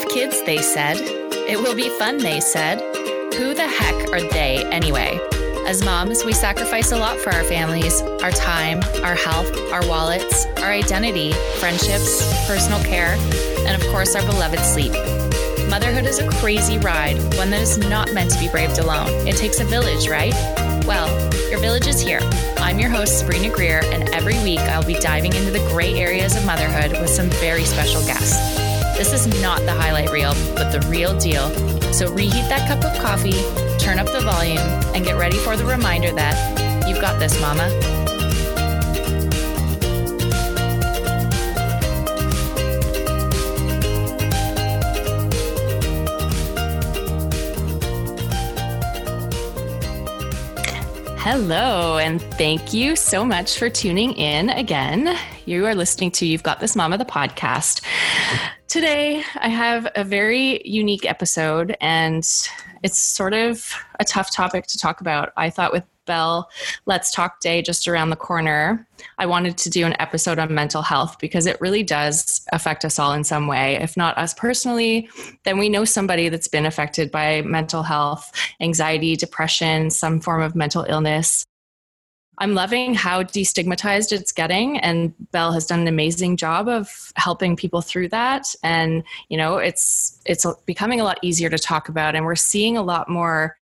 have kids, they said. It will be fun, they said. Who the heck are they anyway? As moms, we sacrifice a lot for our families our time, our health, our wallets, our identity, friendships, personal care, and of course, our beloved sleep. Motherhood is a crazy ride, one that is not meant to be braved alone. It takes a village, right? Well, your village is here. I'm your host, Sabrina Greer, and every week I'll be diving into the gray areas of motherhood with some very special guests. This is not the highlight reel, but the real deal. So reheat that cup of coffee, turn up the volume, and get ready for the reminder that you've got this, mama. Hello, and thank you so much for tuning in again. You are listening to You've Got This Mama, the podcast. Today, I have a very unique episode, and it's sort of a tough topic to talk about. I thought with Bell Let's Talk Day just around the corner, I wanted to do an episode on mental health because it really does affect us all in some way. If not us personally, then we know somebody that's been affected by mental health, anxiety, depression, some form of mental illness. I'm loving how destigmatized it's getting, and Bell has done an amazing job of helping people through that. And you know, it's it's becoming a lot easier to talk about, and we're seeing a lot more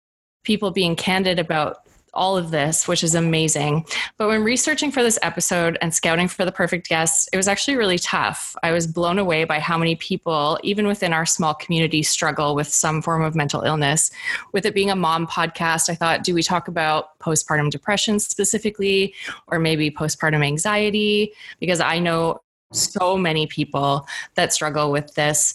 people being candid about all of this, which is amazing. But when researching for this episode and scouting for the perfect guest, it was actually really tough. I was blown away by how many people, even within our small community, struggle with some form of mental illness. With it being a mom podcast, I thought, do we talk about postpartum depression specifically, or maybe postpartum anxiety? Because I know so many people that struggle with this.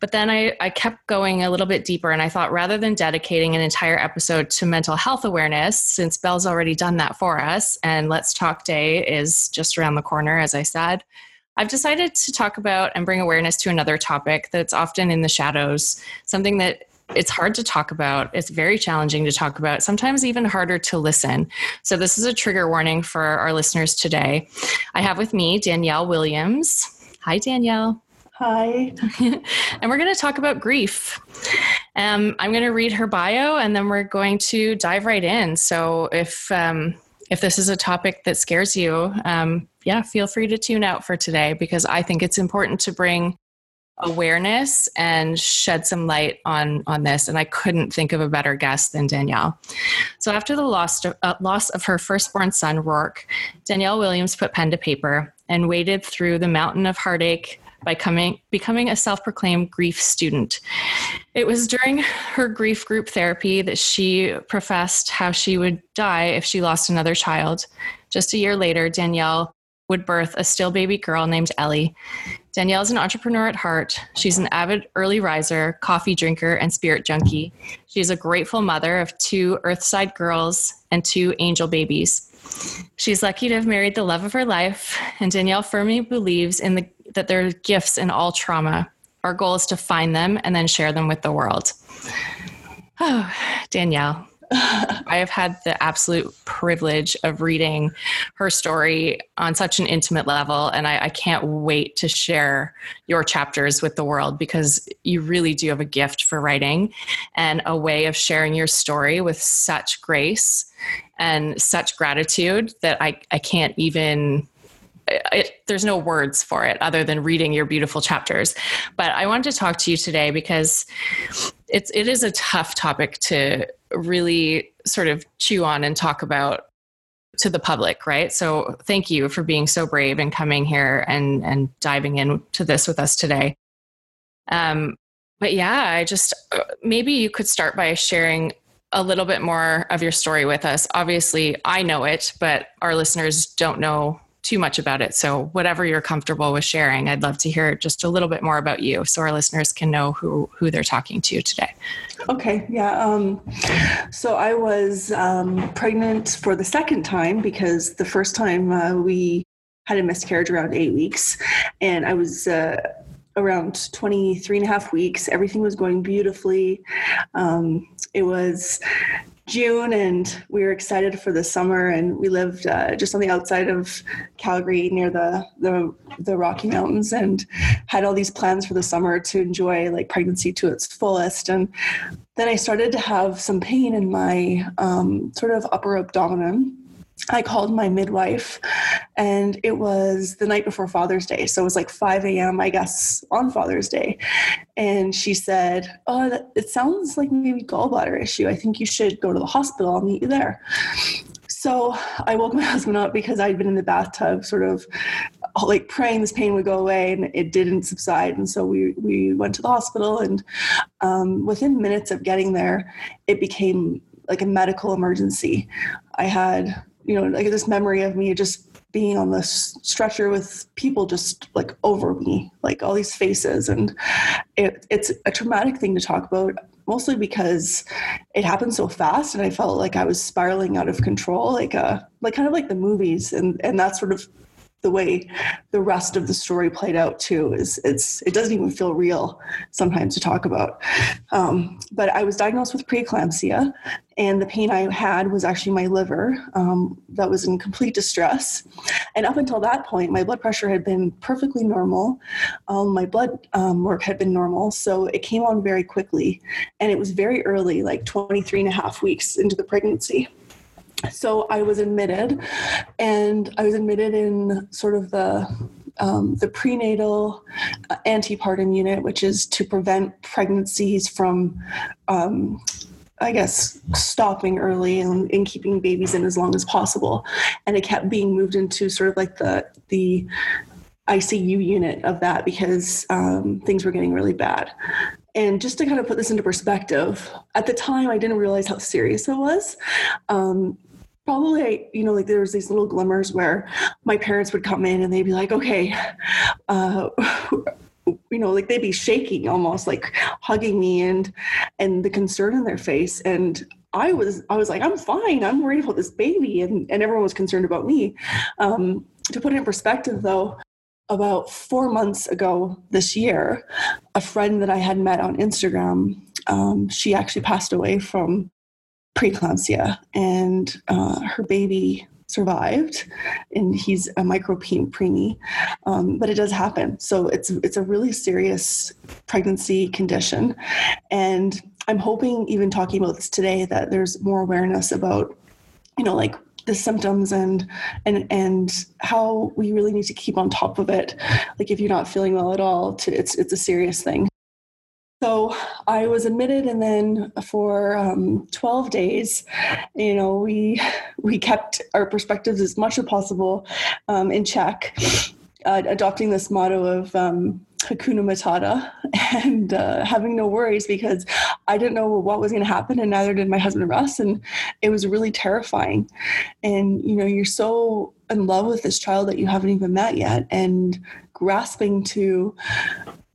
But then I, I kept going a little bit deeper and I thought rather than dedicating an entire episode to mental health awareness, since Bell's already done that for us and Let's Talk Day is just around the corner, as I said, I've decided to talk about and bring awareness to another topic that's often in the shadows, something that it's hard to talk about. It's very challenging to talk about, sometimes even harder to listen. So, this is a trigger warning for our listeners today. I have with me Danielle Williams. Hi, Danielle. Hi. and we're going to talk about grief. Um, I'm going to read her bio and then we're going to dive right in. So, if um, if this is a topic that scares you, um, yeah, feel free to tune out for today because I think it's important to bring awareness and shed some light on on this and i couldn't think of a better guest than danielle so after the loss, uh, loss of her firstborn son rourke danielle williams put pen to paper and waded through the mountain of heartache by coming, becoming a self proclaimed grief student. It was during her grief group therapy that she professed how she would die if she lost another child. Just a year later, Danielle would birth a still baby girl named Ellie. Danielle is an entrepreneur at heart. She's an avid early riser, coffee drinker, and spirit junkie. She's a grateful mother of two Earthside girls and two angel babies. She's lucky to have married the love of her life, and Danielle firmly believes in the, that there are gifts in all trauma. Our goal is to find them and then share them with the world. Oh, Danielle, I have had the absolute privilege of reading her story on such an intimate level, and I, I, can't wait to share your chapters with the world because you really do have a gift for writing and a way of sharing your story with such grace and such gratitude that I, I can't even it, there's no words for it other than reading your beautiful chapters. But I wanted to talk to you today because it's it is a tough topic to really sort of chew on and talk about to the public, right? So thank you for being so brave and coming here and and diving into this with us today. Um, but yeah, I just maybe you could start by sharing a little bit more of your story with us. Obviously, I know it, but our listeners don't know too much about it. So, whatever you're comfortable with sharing, I'd love to hear just a little bit more about you so our listeners can know who, who they're talking to today. Okay, yeah. Um, so, I was um, pregnant for the second time because the first time uh, we had a miscarriage around eight weeks, and I was. Uh, around 23 and a half weeks everything was going beautifully um, it was June, and we were excited for the summer. And we lived uh, just on the outside of Calgary, near the, the the Rocky Mountains, and had all these plans for the summer to enjoy like pregnancy to its fullest. And then I started to have some pain in my um, sort of upper abdomen I called my midwife, and it was the night before Father's Day. So it was like 5 a.m., I guess, on Father's Day. And she said, Oh, it sounds like maybe gallbladder issue. I think you should go to the hospital. I'll meet you there. So I woke my husband up because I'd been in the bathtub, sort of like praying this pain would go away, and it didn't subside. And so we we went to the hospital, and um, within minutes of getting there, it became like a medical emergency. I had you know, like this memory of me just being on this stretcher with people just like over me, like all these faces. And it, it's a traumatic thing to talk about, mostly because it happened so fast and I felt like I was spiraling out of control, like uh, like kind of like the movies. And, and that sort of the way the rest of the story played out too is it's it doesn't even feel real sometimes to talk about. Um, but i was diagnosed with preeclampsia and the pain i had was actually my liver um, that was in complete distress. And up until that point my blood pressure had been perfectly normal. Um, my blood um, work had been normal so it came on very quickly. And it was very early like 23 and a half weeks into the pregnancy so I was admitted, and I was admitted in sort of the um, the prenatal uh, antepartum unit, which is to prevent pregnancies from, um, I guess, stopping early and, and, keeping babies in as long as possible. And it kept being moved into sort of like the the ICU unit of that because um, things were getting really bad. And just to kind of put this into perspective, at the time I didn't realize how serious it was. Um, probably you know like there was these little glimmers where my parents would come in and they'd be like okay uh, you know like they'd be shaking almost like hugging me and and the concern in their face. And i was i was like i'm fine. I'm worried about this baby. And, and everyone was concerned about me. Um, to put it in perspective though about four months ago this year a friend that i had met on instagram um, she actually passed away from preeclampsia, and uh, her baby survived, and he's a micro preemie. Um, but it does happen, so it's it's a really serious pregnancy condition, and I'm hoping, even talking about this today, that there's more awareness about, you know, like the symptoms and and and how we really need to keep on top of it. Like if you're not feeling well at all to, it's it's a serious thing so I was admitted, and then for um, 12 days, you know, we we kept our perspectives as much as possible um, in check, uh, adopting this motto of um, Hakuna Matata and uh, having no worries because I didn't know what was going to happen, and neither did my husband Russ, and it was really terrifying. And you know, you're so in love with this child that you haven't even met yet, and grasping to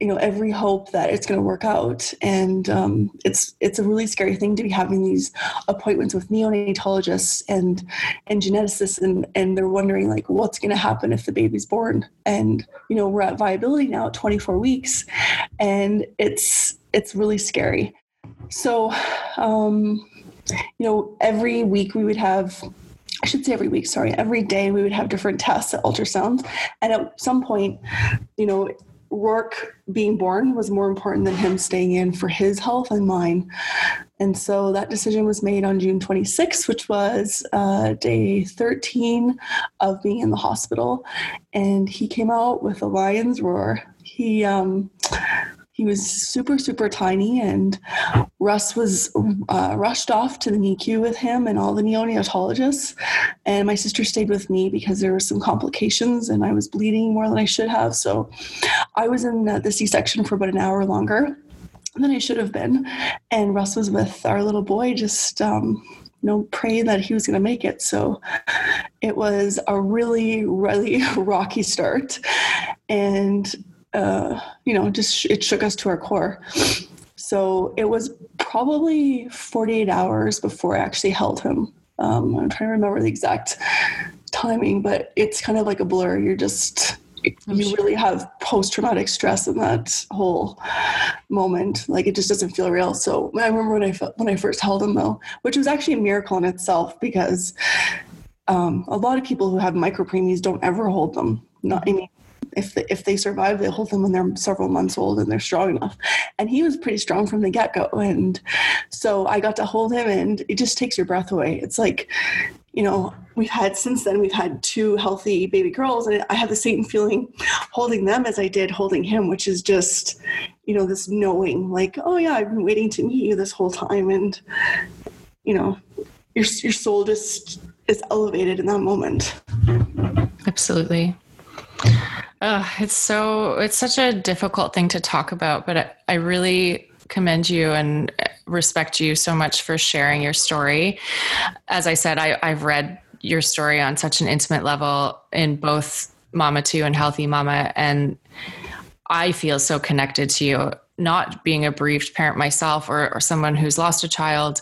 you know every hope that it's going to work out. And um, it's it's a really scary thing to be having these appointments with neonatologists and and geneticists and and they're wondering like what's going to happen if the baby's born? And you know we're at viability now at 24 weeks and it's it's really scary. So um, you know every week we would have I should say every week, sorry, every day we would have different tests at ultrasounds. And at some point, you know, Rourke being born was more important than him staying in for his health and mine. And so that decision was made on June 26, which was uh, day 13 of being in the hospital. And he came out with a lion's roar. He, um, he was super, super tiny, and Russ was uh, rushed off to the NICU with him and all the neonatologists. And my sister stayed with me because there were some complications and I was bleeding more than I should have. So I was in the C section for about an hour longer than I should have been. And Russ was with our little boy, just, um, you know, praying that he was going to make it. So it was a really, really rocky start. And uh, you know, just it shook us to our core. So it was probably 48 hours before I actually held him. Um, I'm trying to remember the exact timing, but it's kind of like a blur. You're just I'm you sure. really have post traumatic stress in that whole moment. Like it just doesn't feel real. So I remember when I felt, when I first held him though, which was actually a miracle in itself because um, a lot of people who have micropreemies don't ever hold them. Not I mean if they, if they survive, they hold them when they're several months old and they're strong enough. And he was pretty strong from the get go. And so I got to hold him, and it just takes your breath away. It's like, you know, we've had since then, we've had two healthy baby girls, and I have the same feeling holding them as I did holding him, which is just, you know, this knowing like, oh, yeah, I've been waiting to meet you this whole time. And, you know, your, your soul just is elevated in that moment. Absolutely. Oh, it's so it's such a difficult thing to talk about, but I, I really commend you and uh, respect you so much for sharing your story. As I said, I, I've read your story on such an intimate level in both Mama 2 and Healthy Mama, and I feel so connected to you. Not being a bereaved parent myself or, or someone who's lost a child,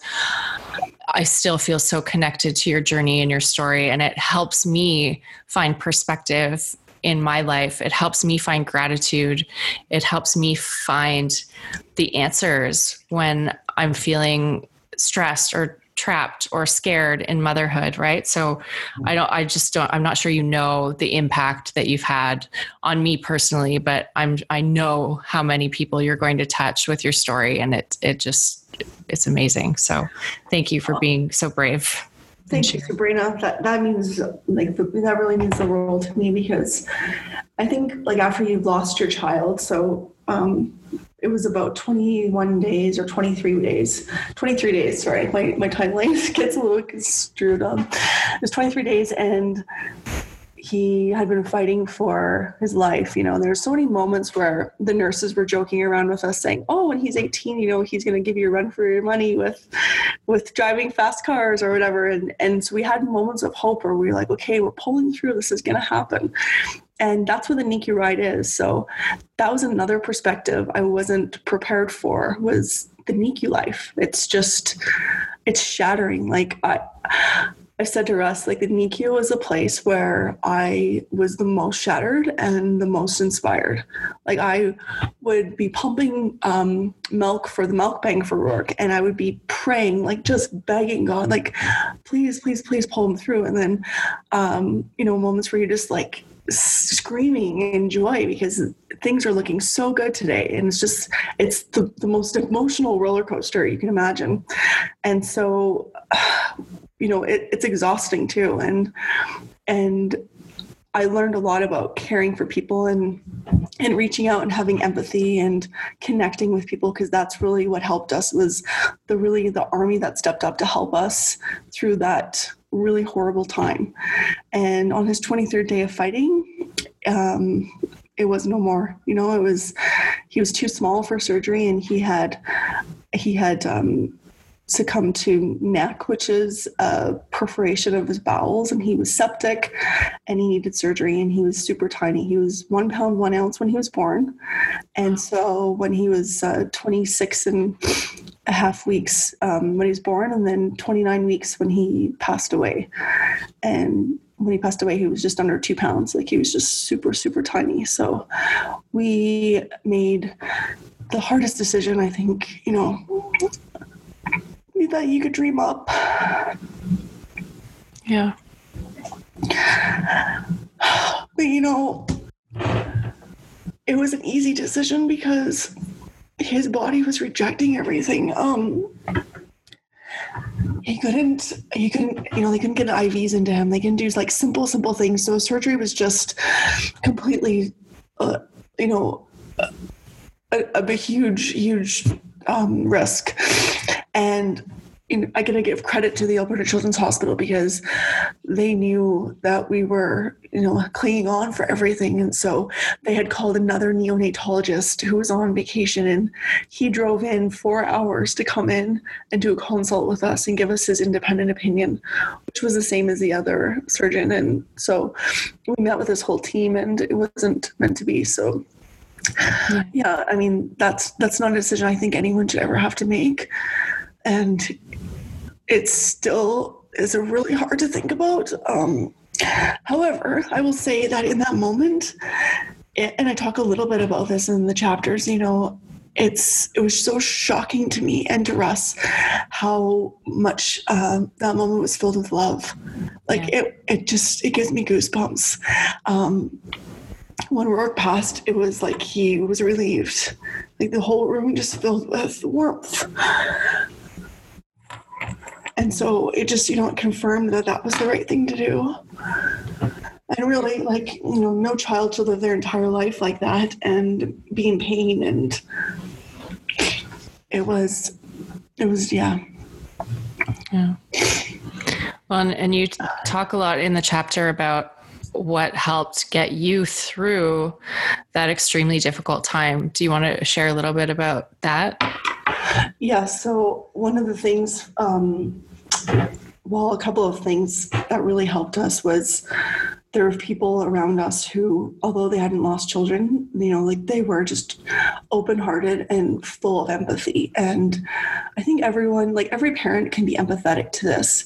I still feel so connected to your journey and your story, and it helps me find perspective in my life. It helps me find gratitude. It helps me find the answers when I'm feeling stressed or trapped or scared in motherhood right so i don't i just don't i'm not sure you know the impact that you've had on me personally but i'm i know how many people you're going to touch with your story and it it just it's amazing so thank you for being so brave Thank you, Sabrina. That that means like that really means the world to me because I think like after you've lost your child, so um, it was about 21 days or 23 days 23 days sorry my, my timeline gets a little screwed up it was 23 days and he had been fighting for his life. You know, there's so many moments where the nurses were joking around with us saying, "Oh, when he's 18, you know, he's going to give you a run for your money with with driving fast cars or whatever." And and so we had moments of hope where we were like, "Okay, we're pulling through. This is going to happen." And that's what the NICU ride is. So that was another perspective I wasn't prepared for was the NICU life. It's just it's shattering. Like I I said to Russ, like the NICU was a place where I was the most shattered and the most inspired. Like I would be pumping um, milk for the milk bank for work, and I would be praying, like just begging God, like, please, please, please pull him through. And then, um, you know, moments where you're just like screaming in joy because things are looking so good today and it's just it's the, the most emotional roller coaster you can imagine and so you know it, it's exhausting too and and I learned a lot about caring for people and and reaching out and having empathy and connecting with people because that's really what helped us was the really the army that stepped up to help us through that really horrible time. And on his 23rd day of fighting, um, it was no more. You know, it was he was too small for surgery, and he had he had um, succumbed to NEC, which is a perforation of his bowels, and he was septic and he needed surgery. And he was super tiny. He was one pound, one ounce when he was born. And so when he was uh, 26 and a half weeks um, when he was born, and then 29 weeks when he passed away. And when he passed away, he was just under two pounds. Like he was just super, super tiny. So we made the hardest decision, I think, you know, that you could dream up. Yeah. But you know, it was an easy decision because his body was rejecting everything. Um, he couldn't, he couldn't, you know, they couldn't get IVs into him. They couldn't do like simple, simple things. So surgery was just completely, uh, you know, a, a, huge, huge um, risk. And you know, I gotta give credit to the Alberta Children's Hospital because they knew that we were, you know, clinging on for everything. And so they had called another neonatologist who was on vacation and he drove in four hours to come in and do a consult with us and give us his independent opinion, which was the same as the other surgeon. And so we met with this whole team and it wasn't meant to be. So yeah, I mean that's that's not a decision I think anyone should ever have to make and it's still is really hard to think about. Um, However, I will say that in that moment, and I talk a little bit about this in the chapters, you know, it's it was so shocking to me and to Russ how much uh, that moment was filled with love. Like yeah. it, it just it gives me goosebumps. Um, when Rourke passed, it was like he was relieved. Like the whole room just filled with warmth. And so it just, you know, confirmed that that was the right thing to do. And really, like, you know, no child should live their entire life like that and be in pain. And it was, it was, yeah. Yeah. Well, and you talk a lot in the chapter about what helped get you through that extremely difficult time. Do you want to share a little bit about that? Yeah. So, one of the things, um, well, a couple of things that really helped us was there were people around us who, although they hadn't lost children, you know, like they were just open hearted and full of empathy. And I think everyone, like every parent, can be empathetic to this.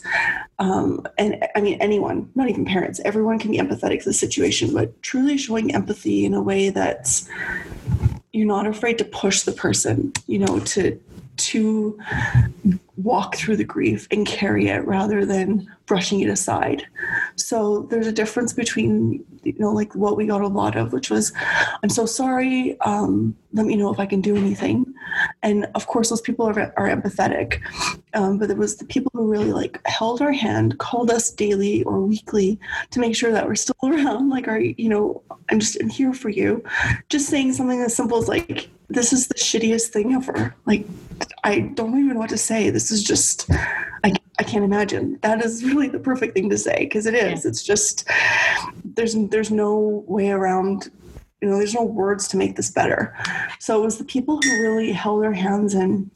Um, and I mean, anyone, not even parents, everyone can be empathetic to the situation, but truly showing empathy in a way that's you're not afraid to push the person, you know, to to walk through the grief and carry it rather than brushing it aside. So there's a difference between, you know, like what we got a lot of, which was, I'm so sorry. Um, let me know if I can do anything. And of course, those people are, are empathetic. Um, but it was the people who really like held our hand, called us daily or weekly to make sure that we're still around. Like, are you know, I'm just I'm here for you. Just saying something as simple as like, this is the shittiest thing ever. Like, I don't even know what to say. This is just, I, I can't imagine. That is really the perfect thing to say because it is. Yeah. It's just, there's, there's no way around, you know, there's no words to make this better. So it was the people who really held our hands and,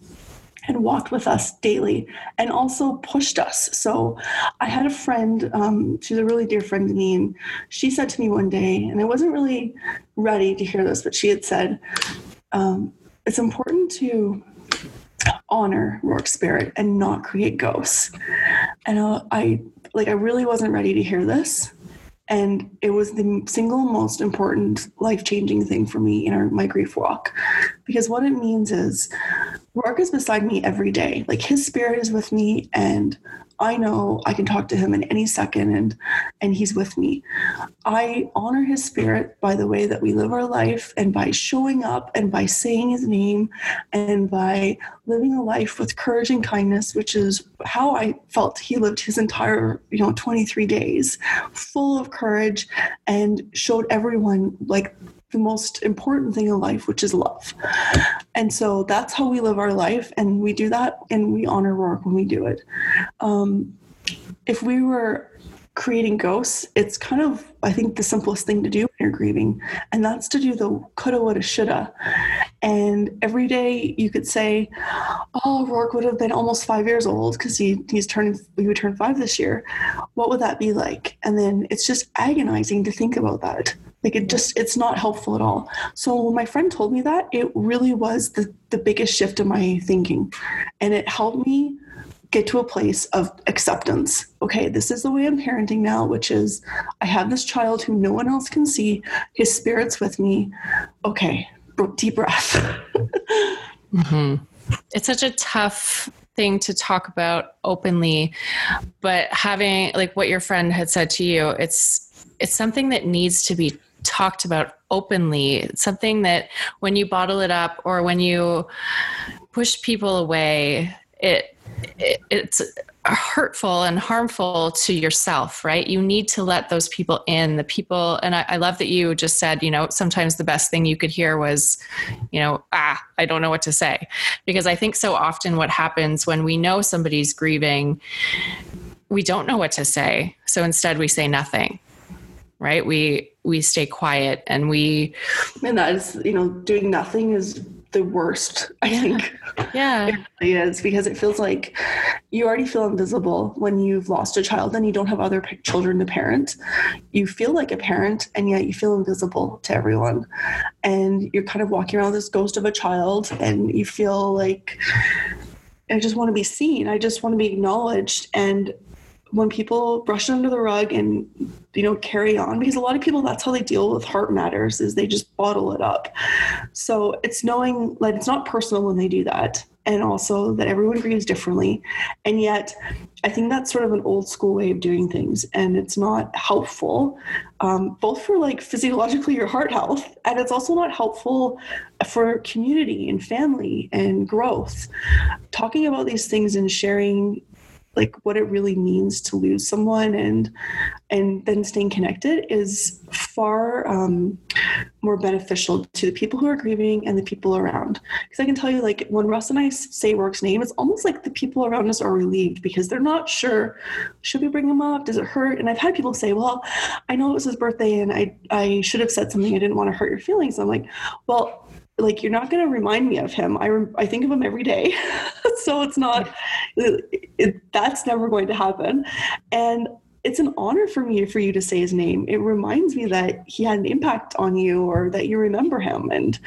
and walked with us daily and also pushed us. So I had a friend, um, she's a really dear friend to me, and she said to me one day, and I wasn't really ready to hear this, but she had said, um, it's important to honor Rourke's spirit and not create ghosts. And uh, I like I really wasn't ready to hear this. And it was the single most important life changing thing for me in our, my grief walk. Because what it means is Rourke is beside me every day. Like his spirit is with me, and I know I can talk to him in any second and and he's with me. I honor his spirit by the way that we live our life and by showing up and by saying his name and by living a life with courage and kindness, which is how I felt he lived his entire, you know, 23 days, full of courage and showed everyone like the most important thing in life, which is love. And so that's how we live our life. And we do that and we honor Rourke when we do it. Um, if we were creating ghosts, it's kind of, I think, the simplest thing to do when you're grieving. And that's to do the coulda, woulda, shoulda. And every day you could say, oh, Rourke would have been almost five years old because he, he's turning, he would turn five this year. What would that be like? And then it's just agonizing to think about that. Like it just, it's not helpful at all. So when my friend told me that, it really was the, the biggest shift in my thinking. And it helped me get to a place of acceptance. Okay, this is the way I'm parenting now, which is I have this child who no one else can see. His spirit's with me. Okay, deep breath. mm-hmm. It's such a tough thing to talk about openly, but having like what your friend had said to you, it's it's something that needs to be talked about openly. Something that when you bottle it up or when you push people away, it, it it's hurtful and harmful to yourself, right? You need to let those people in. The people, and I, I, love that you just said, you know, sometimes the best thing you could hear was, you know, ah, I don't know what to say. Because I think so often what happens when we know somebody's grieving, we don't know what to say. So instead we say nothing right? We we stay quiet and we and that is you know doing nothing is the worst i think. Yeah. It really is because it feels like you already feel invisible when you've lost a child and you don't have other children to parent. You feel like a parent and yet you feel invisible to everyone. And you're kind of walking around this ghost of a child and you feel like i just want to be seen. I just want to be acknowledged. And when people brush it under the rug and you know carry on because a lot of people that's how they deal with heart matters is they just bottle it up. So it's knowing like it's not personal when they do that and also that everyone grieves differently. And yet i think that's sort of an old school way of doing things and it's not helpful um, both for like physiologically your heart health and it's also not helpful for community and family and growth. Talking about these things and sharing like what it really means to lose someone and and then staying connected is far um, more beneficial to the people who are grieving and the people around. Because i can tell you like when russ and i say rourke's name it's almost like the people around us are relieved because they're not sure should we bring him up? Does it hurt? And i've had people say well i know it was his birthday and i i should have said something. I didn't want to hurt your feelings. I'm like well like you're not going to remind me of him. I I think of him every day, so it's not it, it, that's never going to happen, and it's an honor for me for you to say his name. It reminds me that he had an impact on you or that you remember him, and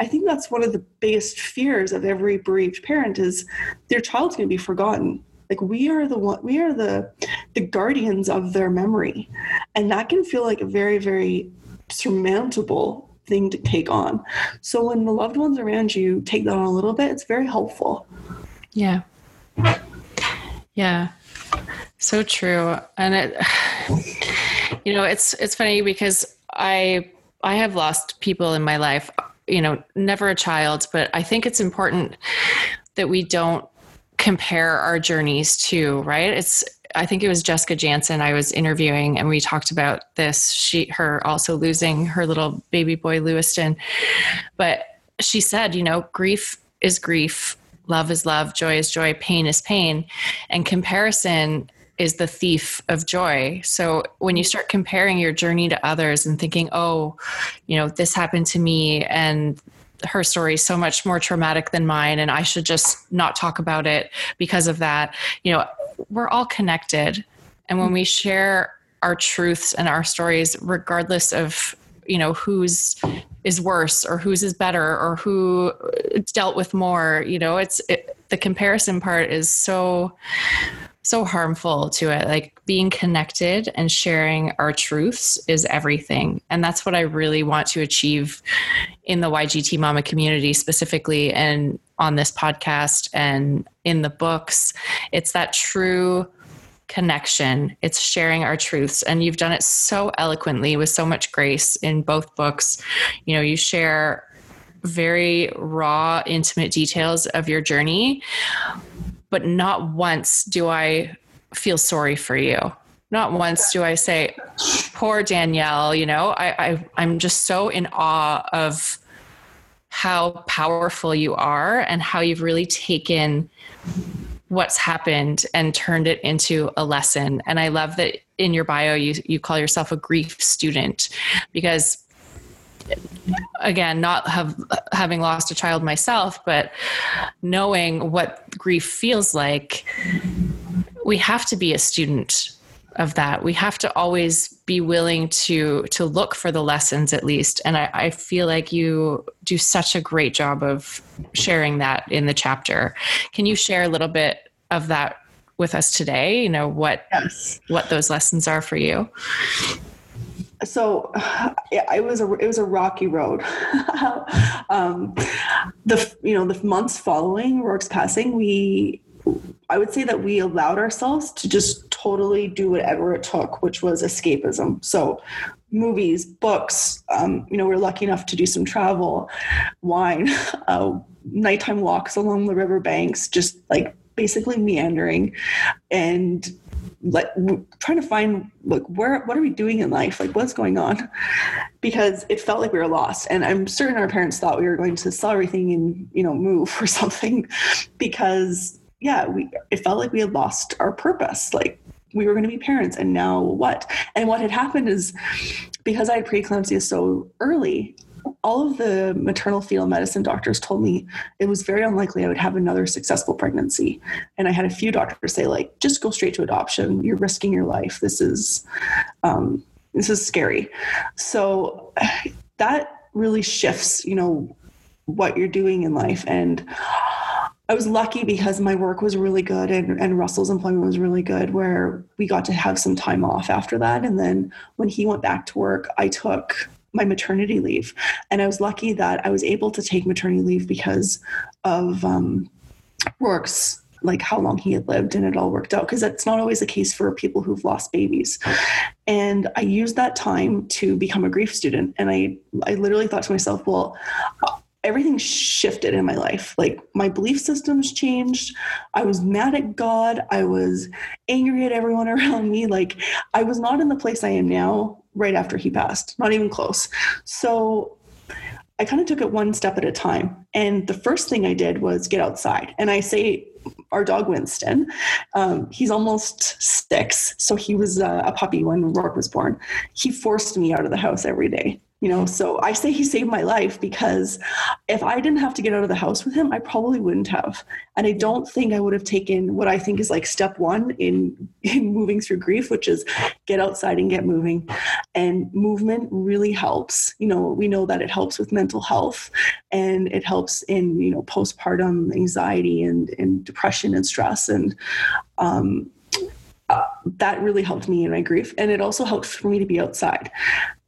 I think that's one of the biggest fears of every bereaved parent is their child's going to be forgotten. Like we are the one we are the the guardians of their memory. And that can feel like a very very surmountable thing to take on. So when the loved ones around you take that on a little bit, it's very helpful. Yeah. Yeah. So true. And it you know, it's it's funny because I I have lost people in my life, you know, never a child, but I think it's important that we don't compare our journeys to, right? It's I think it was Jessica Jansen I was interviewing, and we talked about this. She, her also losing her little baby boy Lewiston, but she said, you know, grief is grief, love is love, joy is joy, pain is pain, and comparison is the thief of joy. So when you start comparing your journey to others and thinking, oh, you know, this happened to me and her story is so much more traumatic than mine and I should just not talk about it because of that. You know, we're all connected. And when we share our truths and our stories, regardless of you know whose is worse or whose is better or who dealt with more you know it's it, the comparison part is so so harmful to it. Like being connected and sharing our truths is everything. And that's what i really want to achieve in the ygt mama community specifically. And on this podcast and in the books. It's that true connection. It's sharing our truths. And you've done it so eloquently with so much grace in both books. You know, you share very raw, intimate details of your journey, but not once do I feel sorry for you. Not once do I say, poor Danielle, you know, I, I I'm just so in awe of how powerful you are and how you've really taken what's happened and turned it into a lesson. And I love that in your bio you you call yourself a grief student because again not have having lost a child myself but knowing what grief feels like we have to be a student of that. We have to always be willing to to look for the lessons at least. And I, I, feel like you do such a great job of sharing that in the chapter. Can you share a little bit of that with us today? You know what yes. what those lessons are for you? So yeah, it was a it was a rocky road. um, the you know the months following Rourke's passing, we I would say that we allowed ourselves to just totally do whatever it took, which was escapism. So, movies, books. Um, you know, we are lucky enough to do some travel, wine, uh, nighttime walks along the riverbanks, just like basically meandering, and like trying to find like where what are we doing in life like what's going on because it felt like we were lost and i'm certain our parents thought we were going to sell everything and you know move or something because yeah, we it felt like we had lost our purpose. Like we were going to be parents, and now what? And what had happened is because I had preeclampsia so early, all of the maternal fetal medicine doctors told me it was very unlikely I would have another successful pregnancy. And I had a few doctors say, like, just go straight to adoption. You're risking your life. This is um, this is scary. So that really shifts, you know, what you're doing in life. And I was lucky because my work was really good and, and Russell's employment was really good, where we got to have some time off after that. And then when he went back to work, I took my maternity leave. And I was lucky that I was able to take maternity leave because of um, Rourke's like how long he had lived and it all worked out because that's not always the case for people who've lost babies and i used that time to become a grief student and i i literally thought to myself well everything shifted in my life like my belief systems changed i was mad at god i was angry at everyone around me like i was not in the place i am now right after he passed not even close so I kind of took it one step at a time. And the first thing I did was get outside. And I say our dog Winston. Um, he's almost six, so he was uh, a puppy when Rourke was born. He forced me out of the house every day you know so i say he saved my life because if i didn't have to get out of the house with him i probably wouldn't have. And i don't think i would have taken what i think is like step one in in moving through grief which is get outside and get moving. And movement really helps. You know we know that it helps with mental health and it helps in you know postpartum anxiety and, and depression and stress and um, that really helped me in my grief and it also helped for me to be outside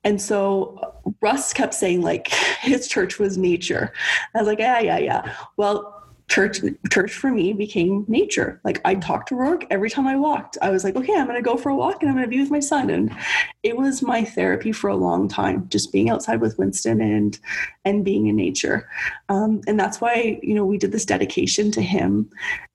and so Russ kept saying like his church was nature. I was like, yeah, yeah, yeah. Well, church church for me became nature. Like I talked to Rourke every time I walked. I was like, okay, I'm gonna go for a walk and I'm gonna be with my son. And it was my therapy for a long time, just being outside with Winston and and being in nature. Um, and that's why, you know, we did this dedication to him.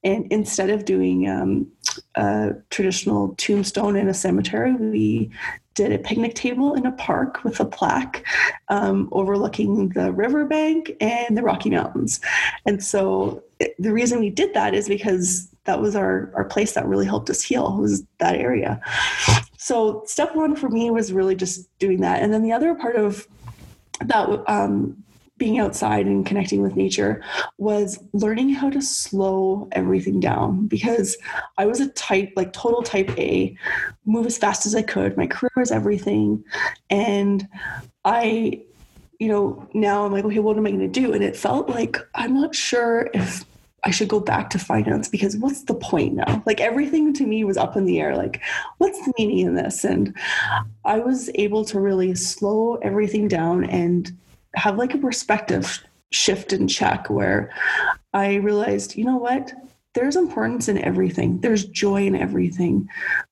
And instead of doing um, a traditional tombstone in a cemetery, we did a picnic table in a park with a plaque um, overlooking the riverbank and the Rocky Mountains. And so the reason we did that is because that was our, our place that really helped us heal was that area. So step one for me was really just doing that. And then the other part of that um, being outside and connecting with nature was learning how to slow everything down because I was a type, like total type A, move as fast as I could. My career was everything. And I, you know, now I'm like, okay, what am I going to do? And it felt like I'm not sure if I should go back to finance because what's the point now? Like everything to me was up in the air. Like, what's the meaning in this? And I was able to really slow everything down and have like a perspective shift and check where I realized, you know what? There's importance in everything. There's joy in everything.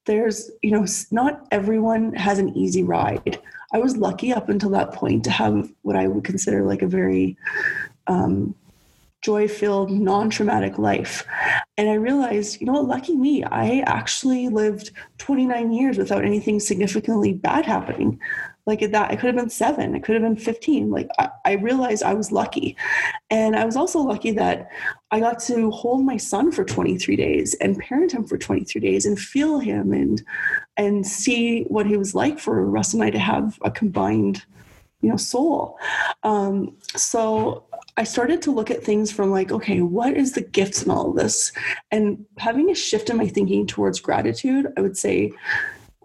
There's, you know, not everyone has an easy ride. I was lucky up until that point to have what I would consider like a very um, joy filled, non traumatic life. And I realized, you know what, lucky me, I actually lived 29 years without anything significantly bad happening like that i could have been seven it could have been 15 like I, I, realized i was lucky and i was also lucky that i got to hold my son for 23 days and parent him for 23 days and feel him and and see what he was like for russ and i to have a combined you know soul um, so I started to look at things from like, okay, what is the gifts in all of this? And having a shift in my thinking towards gratitude, I would say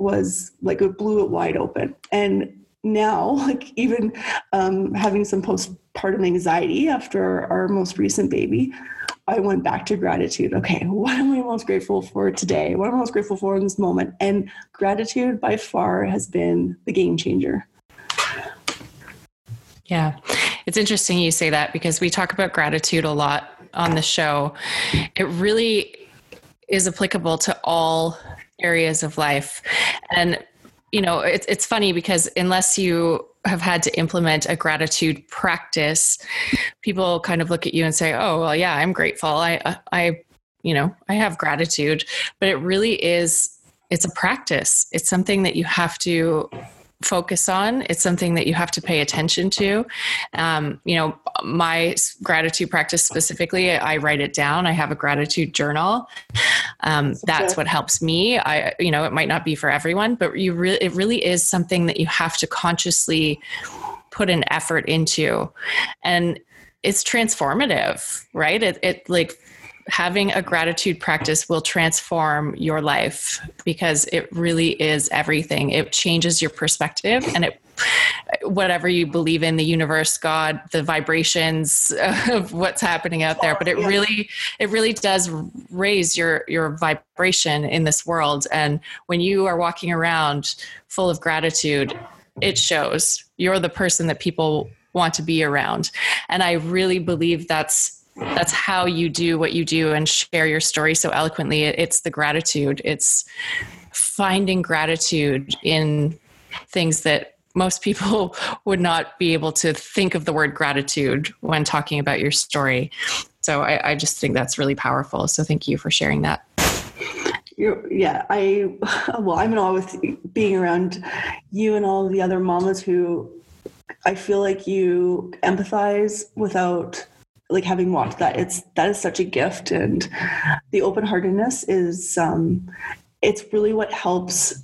was like it blew it wide open. And now, like even um, having some postpartum anxiety after our most recent baby, I went back to gratitude. Okay, what am I most grateful for today? What am I most grateful for in this moment? And gratitude by far has been the game changer. Yeah. It's interesting you say that because we talk about gratitude a lot on the show. It really is applicable to all areas of life. And, you know, it's, it's funny because unless you have had to implement a gratitude practice, people kind of look at you and say, oh, well, yeah, I'm grateful. I, uh, I, you know, I have gratitude, but it really is, it's a practice. It's something that you have to focus on. It's something that you have to pay attention to. Um, you know, my gratitude practice specifically, I write it down. I have a gratitude journal. Um, that's what helps me. I, you know, it might not be for everyone, but you really, it really is something that you have to consciously put an effort into, and it's transformative, right? It, it like having a gratitude practice will transform your life because it really is everything. It changes your perspective and it whatever you believe in the universe god the vibrations of what's happening out there but it really it really does raise your your vibration in this world. And when you are walking around full of gratitude it shows. You're the person that people want to be around. And i really believe that's that's how you do what you do and share your story so eloquently. It's the gratitude. It's finding gratitude in things that most people would not be able to think of the word gratitude when talking about your story. So i, I just think that's really powerful. So thank you for sharing that. You're, yeah, I well, I'm in awe with being around you and all the other mamas who I feel like you empathize without like having walked that it's that is such a gift. And the open heartedness is um it's really what helps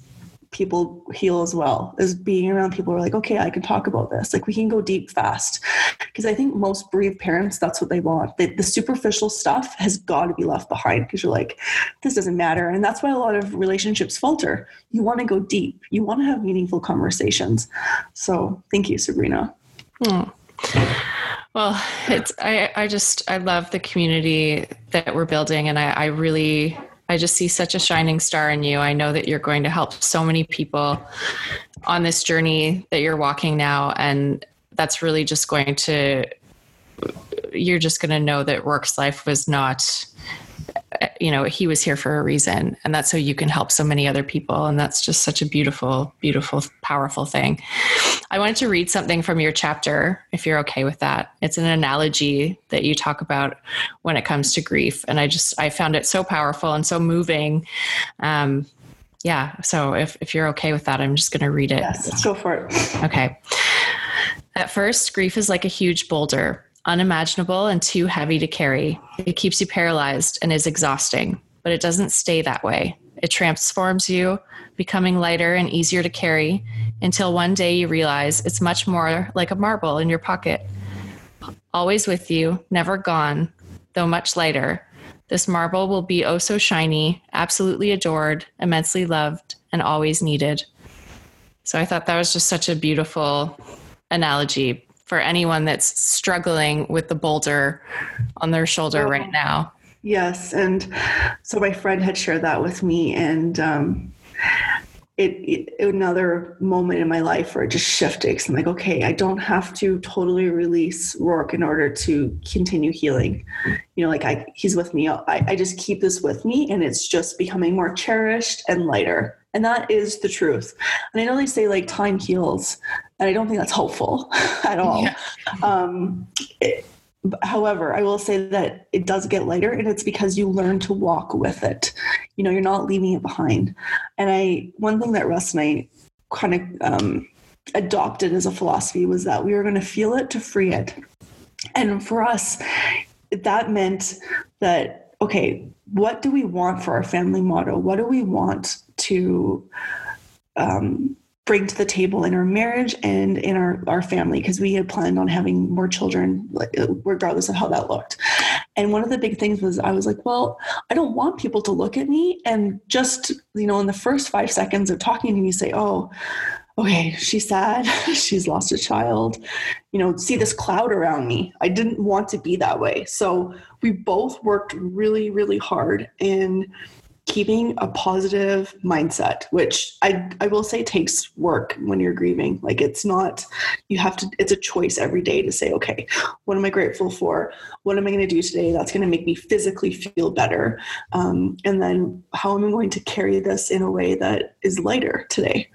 people heal as well is being around people who are like okay i can talk about this. Like we can go deep fast. Because i think most bereaved parents that's what they want. The, the superficial stuff has got to be left behind because you're like this doesn't matter. And that's why a lot of relationships falter. You want to go deep. You want to have meaningful conversations. So thank you sabrina. Hmm. Well, it's I I just I love the community that we're building and I, I really I just see such a shining star in you. I know that you're going to help so many people on this journey that you're walking now and that's really just going to you're just going to know that Rourke's life was not you know he was here for a reason. And that's so you can help so many other people. And that's just such a beautiful beautiful powerful thing. I wanted to read something from your chapter if you're okay with that. It's an analogy that you talk about when it comes to grief. And i just i found it so powerful and so moving. Um, yeah. So if, if you're okay with that i'm just going to read it. Yes let's go for it. Okay. At first grief is like a huge boulder unimaginable and too heavy to carry. It keeps you paralyzed and is exhausting, but it doesn't stay that way. It transforms you, becoming lighter and easier to carry until one day you realize it's much more like a marble in your pocket. Always with you, never gone, though much lighter. This marble will be oh so shiny, absolutely adored, immensely loved, and always needed. So I thought that was just such a beautiful analogy for anyone that's struggling with the boulder on their shoulder right now. Yes. And so my friend had shared that with me and um, it, it, another moment in my life where it just shifted because I'm like, okay, I don't have to totally release Rourke in order to continue healing. You know, like I he's with me. I, I just keep this with me and it's just becoming more cherished and lighter. And that is the truth. And I know they say like time heals, and I don't think that's helpful at all. Yeah. Um, it, however, I will say that it does get lighter, and it's because you learn to walk with it. You know, you're not leaving it behind. And I, one thing that Russ and I kind of um, adopted as a philosophy was that we were going to feel it to free it. And for us, that meant that okay, what do we want for our family motto? What do we want to um, bring to the table in our marriage and in our, our family because we had planned on having more children regardless of how that looked and one of the big things was i was like well i don't want people to look at me and just you know in the first five seconds of talking to me say oh okay she's sad. She's lost a child. You know see this cloud around me. I didn't want to be that way. So we both worked really really hard and keeping a positive mindset which i i will say takes work when you're grieving. Like it's not you have to it's a choice every day to say okay what am i grateful for? What am i going to do today that's going to make me physically feel better? Um, and then how am i going to carry this in a way that is lighter today?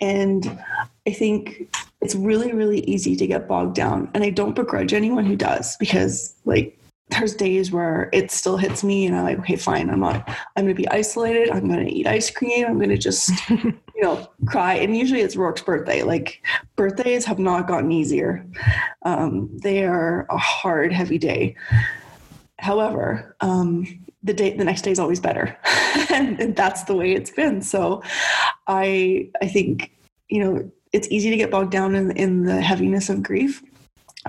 And i think it's really really easy to get bogged down and i don't begrudge anyone who does because like there's days where it still hits me and I'm like, okay, fine. I'm not, I'm going to be isolated. I'm going to eat ice cream. I'm going to just, you know, cry. And usually it's Rourke's birthday. Like birthdays have not gotten easier. Um, they are a hard, heavy day. However, um, the day, the next day is always better. and, and that's the way it's been. So I, I think, you know, it's easy to get bogged down in, in the heaviness of grief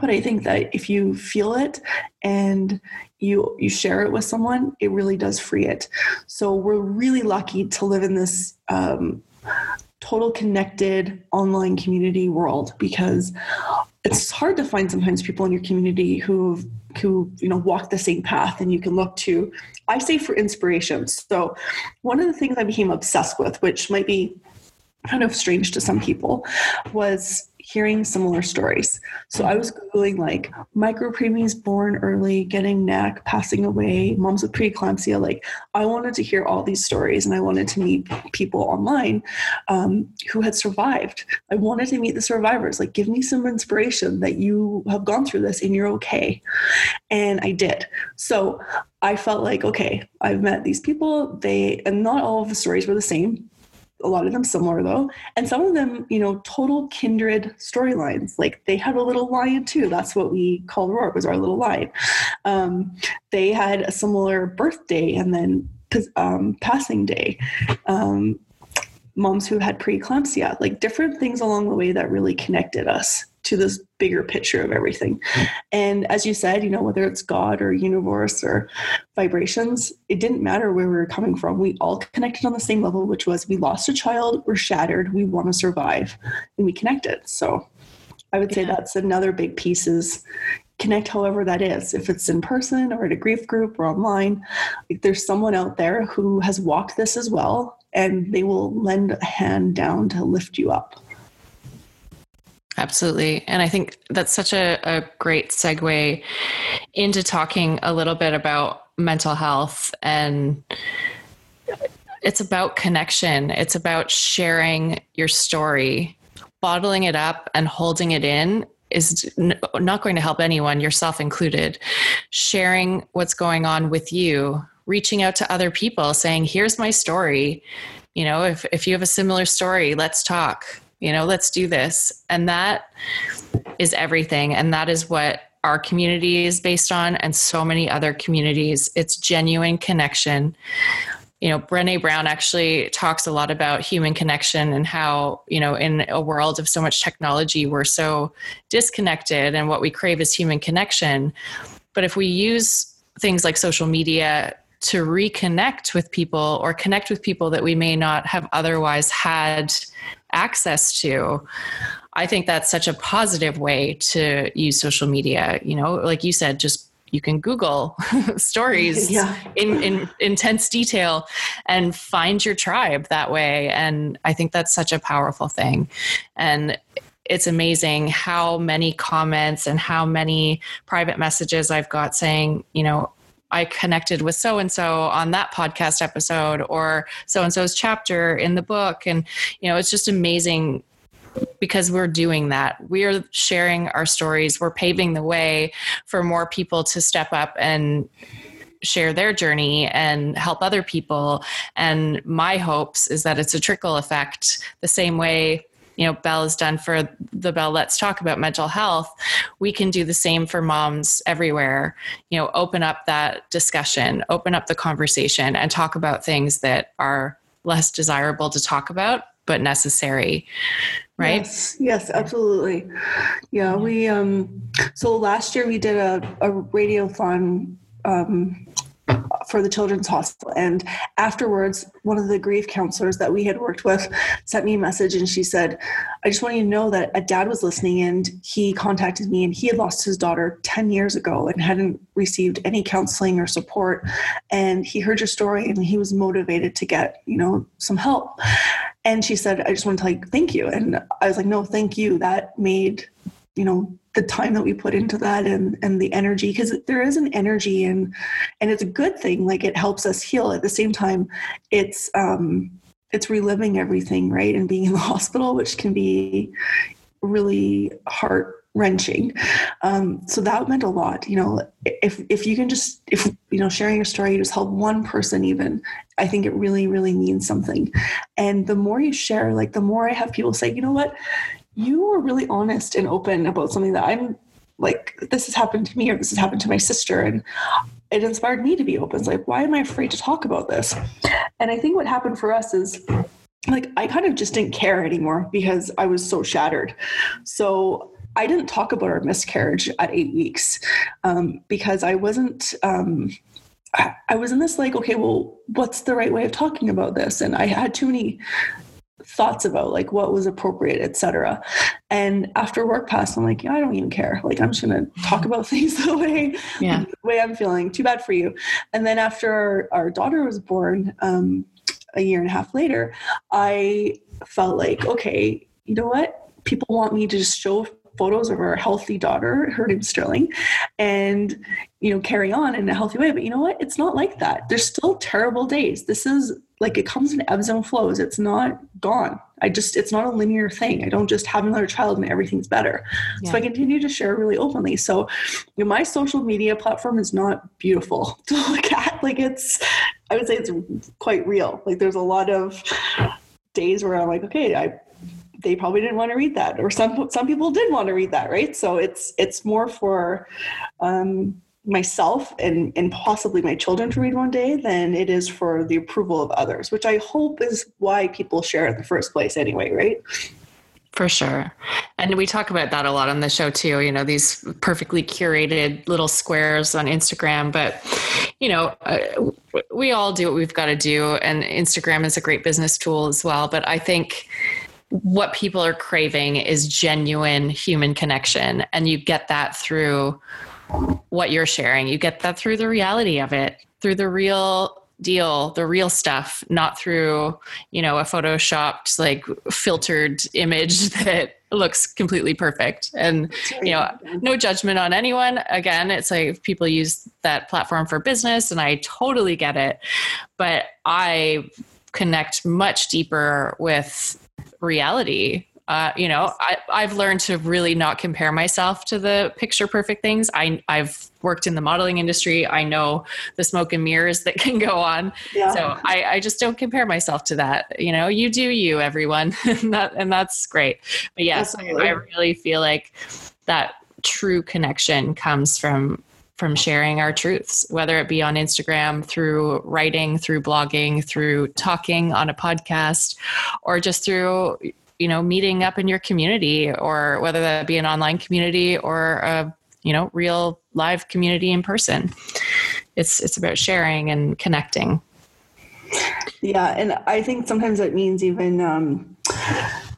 but i think that if you feel it and you you share it with someone it really does free it. So we're really lucky to live in this um, total connected online community world because it's hard to find sometimes people in your community who who you know walk the same path and you can look to. I say for inspiration. So one of the things i became obsessed with which might be kind of strange to some people was hearing similar stories. So I was Googling like micro preemies born early, getting NEC, passing away, moms with preeclampsia. Like I wanted to hear all these stories and I wanted to meet people online um, who had survived. I wanted to meet the survivors. Like give me some inspiration that you have gone through this and you're okay. And I did. So I felt like, okay, I've met these people. They, and not all of the stories were the same a lot of them similar though. And some of them you know total kindred storylines. Like they had a little lion too. That's what we called rourke was our little lion. Um, they had a similar birthday and then um, passing day. Um, moms who had preeclampsia. Like different things along the way that really connected us to this bigger picture of everything. And as you said, you know, whether it's God or universe or vibrations, it didn't matter where we were coming from. We all connected on the same level, which was we lost a child, we're shattered, we want to survive, and we connected. So I would say yeah. that's another big piece is connect however that is if it's in person or at a grief group or online like there's someone out there who has walked this as well and they will lend a hand down to lift you up Absolutely. And I think that's such a, a great segue into talking a little bit about mental health and it's about connection. It's about sharing your story. Bottling it up and holding it in is not going to help anyone, yourself included. Sharing what's going on with you, reaching out to other people, saying, Here's my story. You know, if, if you have a similar story, let's talk you know let's do this. And that is everything. And that is what our community is based on and so many other communities. It's genuine connection. You know brene brown actually talks a lot about human connection and how you know in a world of so much technology we're so disconnected and what we crave is human connection. But if we use things like social media to reconnect with people or connect with people that we may not have otherwise had access to i think that's such a positive way to use social media. You know like you said just you can google stories yeah. in, in intense detail and find your tribe that way. And i think that's such a powerful thing. And it's amazing how many comments and how many private messages i've got saying you know I connected with so and so on that podcast episode or so and so's chapter in the book. And, you know, it's just amazing because we're doing that. We're sharing our stories, we're paving the way for more people to step up and share their journey and help other people. And my hopes is that it's a trickle effect the same way you know bell has done for the bell Let's Talk About Mental Health, we can do the same for moms everywhere. You know, open up that discussion, open up the conversation, and talk about things that are less desirable to talk about but necessary right yes, yes absolutely yeah we um so last year we did a, a radiothon um for the Children's Hospital. And afterwards, one of the grief counselors that we had worked with sent me a message and she said, I just want you to know that a dad was listening and he contacted me and he had lost his daughter 10 years ago and hadn't received any counseling or support. And he heard your story and he was motivated to get, you know, some help. And she said, I just want to you thank you. And I was like, no, thank you. That made, you know, the time that we put into that and and the energy because there is an energy and and it's a good thing like it helps us heal. At the same time it's um it's reliving everything right? And being in the hospital which can be really heart wrenching um, so that meant a lot you know if if you can just if you know sharing your story just help one person even i think it really really means something. And the more you share like the more i have people say you know what? You were really honest and open about something that I'm like, this has happened to me or this has happened to my sister. And it inspired me to be open. It's like, why am I afraid to talk about this? And I think what happened for us is like, I kind of just didn't care anymore because I was so shattered. So I didn't talk about our miscarriage at eight weeks um, because I wasn't. Um, I, I was in this like, okay, well, what's the right way of talking about this? And I had too many thoughts about like what was appropriate, etc. And after Rourke passed, I'm like, yeah, I don't even care. Like I'm just gonna talk about things the way yeah. the way I'm feeling. Too bad for you. And then after our, our daughter was born, um, a year and a half later, I felt like, okay, you know what? People want me to just show photos of our healthy daughter, her name's Sterling, and you know, carry on in a healthy way. But you know what? It's not like that. There's still terrible days. This is like it comes in ebbs and flows. It's not gone. I just it's not a linear thing. I don't just have another child and everything's better. Yeah. So I continue to share really openly. So you know, my social media platform is not beautiful to look at. Like it's I would say it's quite real. Like there's a lot of days where I'm like, okay, I they probably didn't want to read that, or some some people did want to read that, right? So it's it's more for um, myself and and possibly my children to read one day than it is for the approval of others, which I hope is why people share in the first place, anyway, right? For sure. And we talk about that a lot on the show too, you know, these perfectly curated little squares on Instagram. But, you know, uh, we all do what we've got to do. And Instagram is a great business tool as well. But I think what people are craving is genuine human connection. And you get that through what you're sharing. You get that through the reality of it, through the real deal, the real stuff, not through, you know, a photoshopped, like filtered image that looks completely perfect. And, you know, no judgment on anyone. Again, it's like people use that platform for business and I totally get it. But I connect much deeper with reality uh, you know, I, I've learned to really not compare myself to the picture perfect things. I, I've worked in the modeling industry. I know the smoke and mirrors that can go on. Yeah. So I, I just don't compare myself to that. You know, you do you, everyone, and, that, and that's great. But yes, I, I really feel like that true connection comes from from sharing our truths, whether it be on Instagram, through writing, through blogging, through talking on a podcast, or just through you know meeting up in your community or whether that be an online community or a you know real live community in person. It's it's about sharing and connecting. Yeah and i think sometimes that means even um,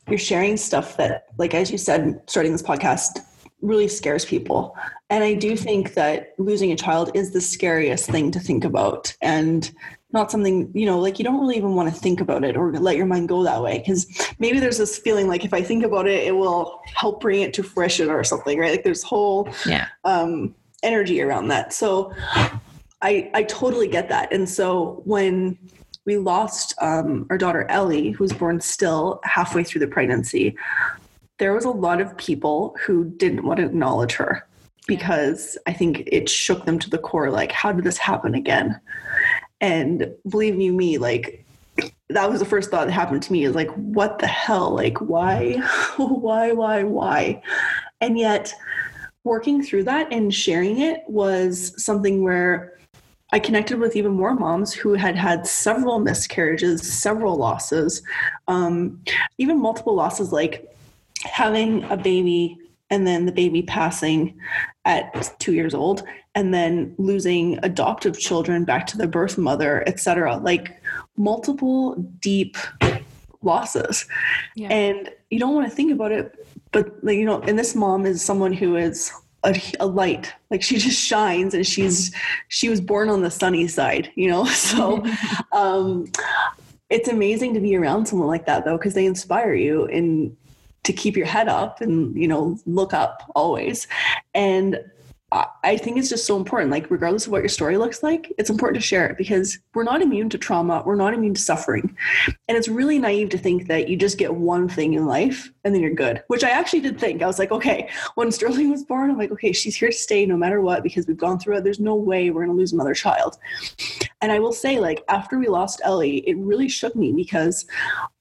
you're sharing stuff that like as you said starting this podcast really scares people. And i do think that losing a child is the scariest thing to think about. And not something you know like you don't really even want to think about it or let your mind go that way because maybe there's this feeling like if i think about it it will help bring it to fruition or something right? Like there's whole yeah. um, energy around that. So i i totally get that. And so when we lost um, our daughter ellie who was born still halfway through the pregnancy there was a lot of people who didn't want to acknowledge her because i think it shook them to the core like how did this happen again and believe you me, like that was the first thought that happened to me is like, what the hell? Like, why, why, why, why? And yet, working through that and sharing it was something where I connected with even more moms who had had several miscarriages, several losses, um, even multiple losses, like having a baby and then the baby passing at two years old and then losing adoptive children back to the birth mother etc like multiple deep losses. Yeah. and you don't want to think about it but like you know and this mom is someone who is a, a, light. Like she just shines and she's she was born on the sunny side you know? So um it's amazing to be around someone like that though because they inspire you and to keep your head up and you know look up always. And I think it's just so important. Like, regardless of what your story looks like, it's important to share it because we're not immune to trauma. We're not immune to suffering. And it's really naive to think that you just get one thing in life and then you're good, which I actually did think. I was like, okay, when Sterling was born, I'm like, okay, she's here to stay no matter what because we've gone through it. There's no way we're going to lose another child. And I will say, like, after we lost Ellie, it really shook me because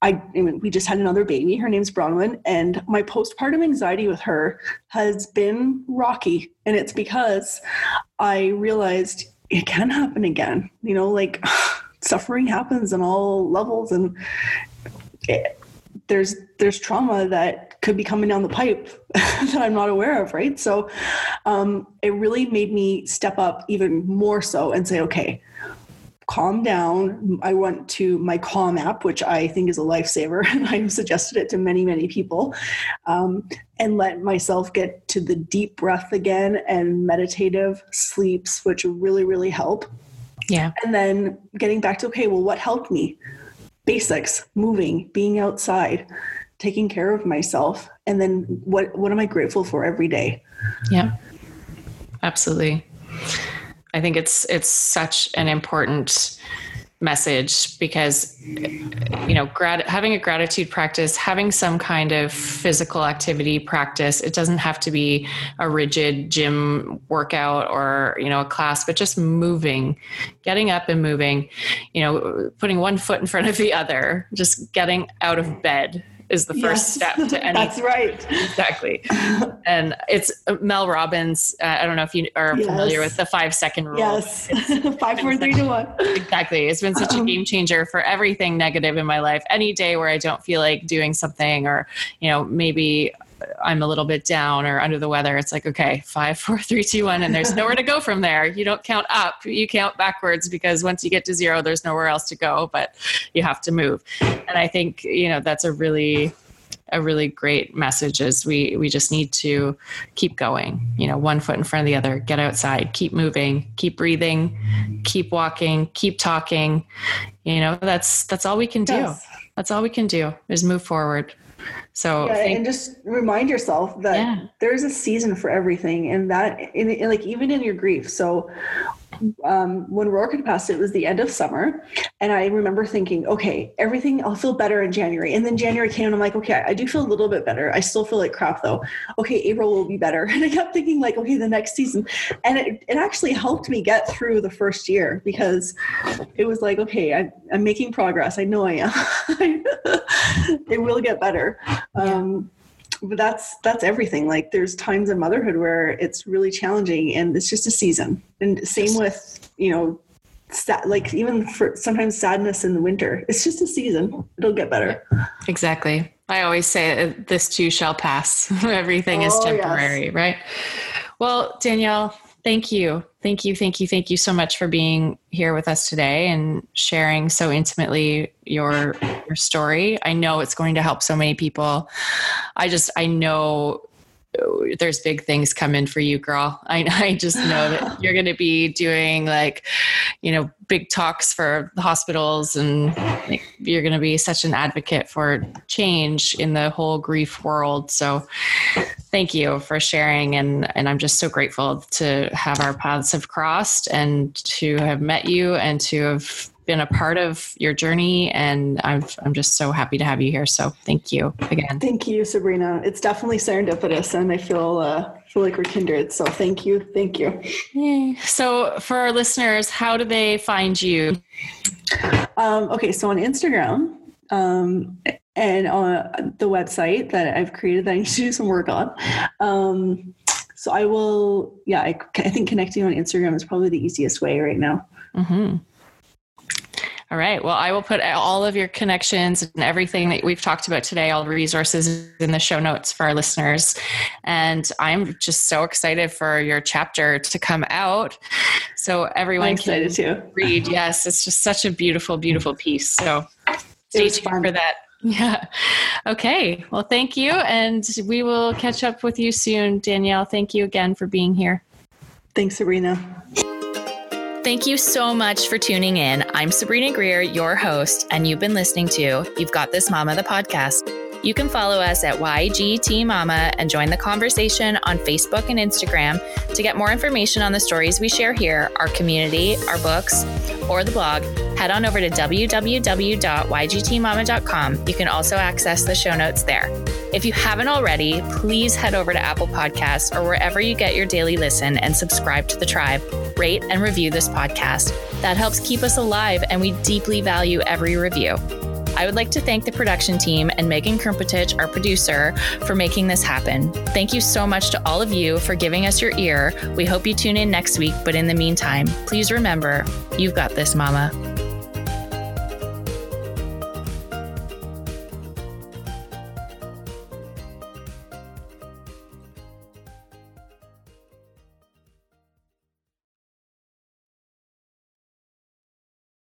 I, I mean, we just had another baby. Her name's Bronwyn. And my postpartum anxiety with her has been rocky. And it's because I realized it can happen again. You know, like suffering happens on all levels, and it, there's there's trauma that could be coming down the pipe that I'm not aware of, right? So um, it really made me step up even more so and say, okay, calm down. I went to my Calm app, which I think is a lifesaver, and I've suggested it to many, many people, um, and let myself get to the deep breath again and meditative sleeps, which really, really help. Yeah. And then getting back to, okay, well, what helped me? Basics, moving, being outside, taking care of myself. And then what, what am I grateful for every day? Yeah. Absolutely. I think it's it's such an important message because you know having a gratitude practice having some kind of physical activity practice it doesn't have to be a rigid gym workout or you know a class but just moving getting up and moving you know putting one foot in front of the other just getting out of bed is the first yes, step to any. That's right. Exactly. and it's uh, Mel Robbins. Uh, I don't know if you are yes. familiar with the five second rule. Yes. five, four, three, two, one. Exactly. It's been such a um, game changer for everything negative in my life. Any day where I don't feel like doing something or, you know, maybe I'm a little bit down or under the weather, it's like, okay, five, four, three, two, one, and there's nowhere to go from there. You don't count up, you count backwards because once you get to zero, there's nowhere else to go, but you have to move. And I think, you know, that's a really, a really great message is we we just need to keep going you know one foot in front of the other get outside keep moving keep breathing keep walking keep talking you know that's that's all we can do yes. that's all we can do is move forward so yeah, and just remind yourself that yeah. there's a season for everything, and that in, in, like even in your grief. So um, when Rourke passed, it was the end of summer. And I remember thinking, okay, everything, I'll feel better in January. And then January came and I'm like, okay, I do feel a little bit better. I still feel like crap though. Okay, April will be better. And I kept thinking, like, okay, the next season. And it, it actually helped me get through the first year because it was like, okay, I, I'm making progress. I know I am. it will get better. Um, but that's that's everything. Like there's times in motherhood where it's really challenging and it's just a season. And same with you know sad, like even for sometimes sadness in the winter. It's just a season. It'll get better. Exactly. I always say uh, this too shall pass. Everything oh, is temporary yes. right? Well danielle Thank you. Thank you. Thank you. Thank you so much for being here with us today and sharing so intimately your your story. I know it's going to help so many people. I just I know there's big things coming for you, girl. I, I just know that you're going to be doing like, you know, big talks for the hospitals and like, you're going to be such an advocate for change in the whole grief world. So thank you for sharing. And, and I'm just so grateful to have our paths have crossed and to have met you and to have been a part of your journey and i am just so happy to have you here. So thank you again. Thank you sabrina. It's definitely serendipitous and i feel uh, feel like we're kindred so thank you thank you. Yay. so for our listeners how do they find you? Um, okay so on instagram um, and on the website that i've created that i need to do some work on um, so i will yeah I, I, think connecting on instagram is probably the easiest way right now. Mm-hmm. All right. Well, I will put all of your connections and everything that we've talked about today, all the resources in the show notes for our listeners. And I'm just so excited for your chapter to come out so everyone can too. read. Yes, it's just such a beautiful, beautiful piece. So stay tuned fun. for that. Yeah. Okay. Well, thank you. And we will catch up with you soon, Danielle. Thank you again for being here. Thanks, Sabrina. Thank you so much for tuning in. I'm Sabrina Greer, your host, and you've been listening to You've Got This Mama, the podcast. You can follow us at YGT Mama and join the conversation on Facebook and Instagram to get more information on the stories we share here, our community, our books, or the blog. Head on over to www.ygtmama.com. You can also access the show notes there. If you haven't already, please head over to Apple Podcasts or wherever you get your daily listen and subscribe to the tribe. Rate and review this podcast. That helps keep us alive, and we deeply value every review. I would like to thank the production team and Megan Krumpetich, our producer, for making this happen. Thank you so much to all of you for giving us your ear. We hope you tune in next week, but in the meantime, please remember you've got this, Mama.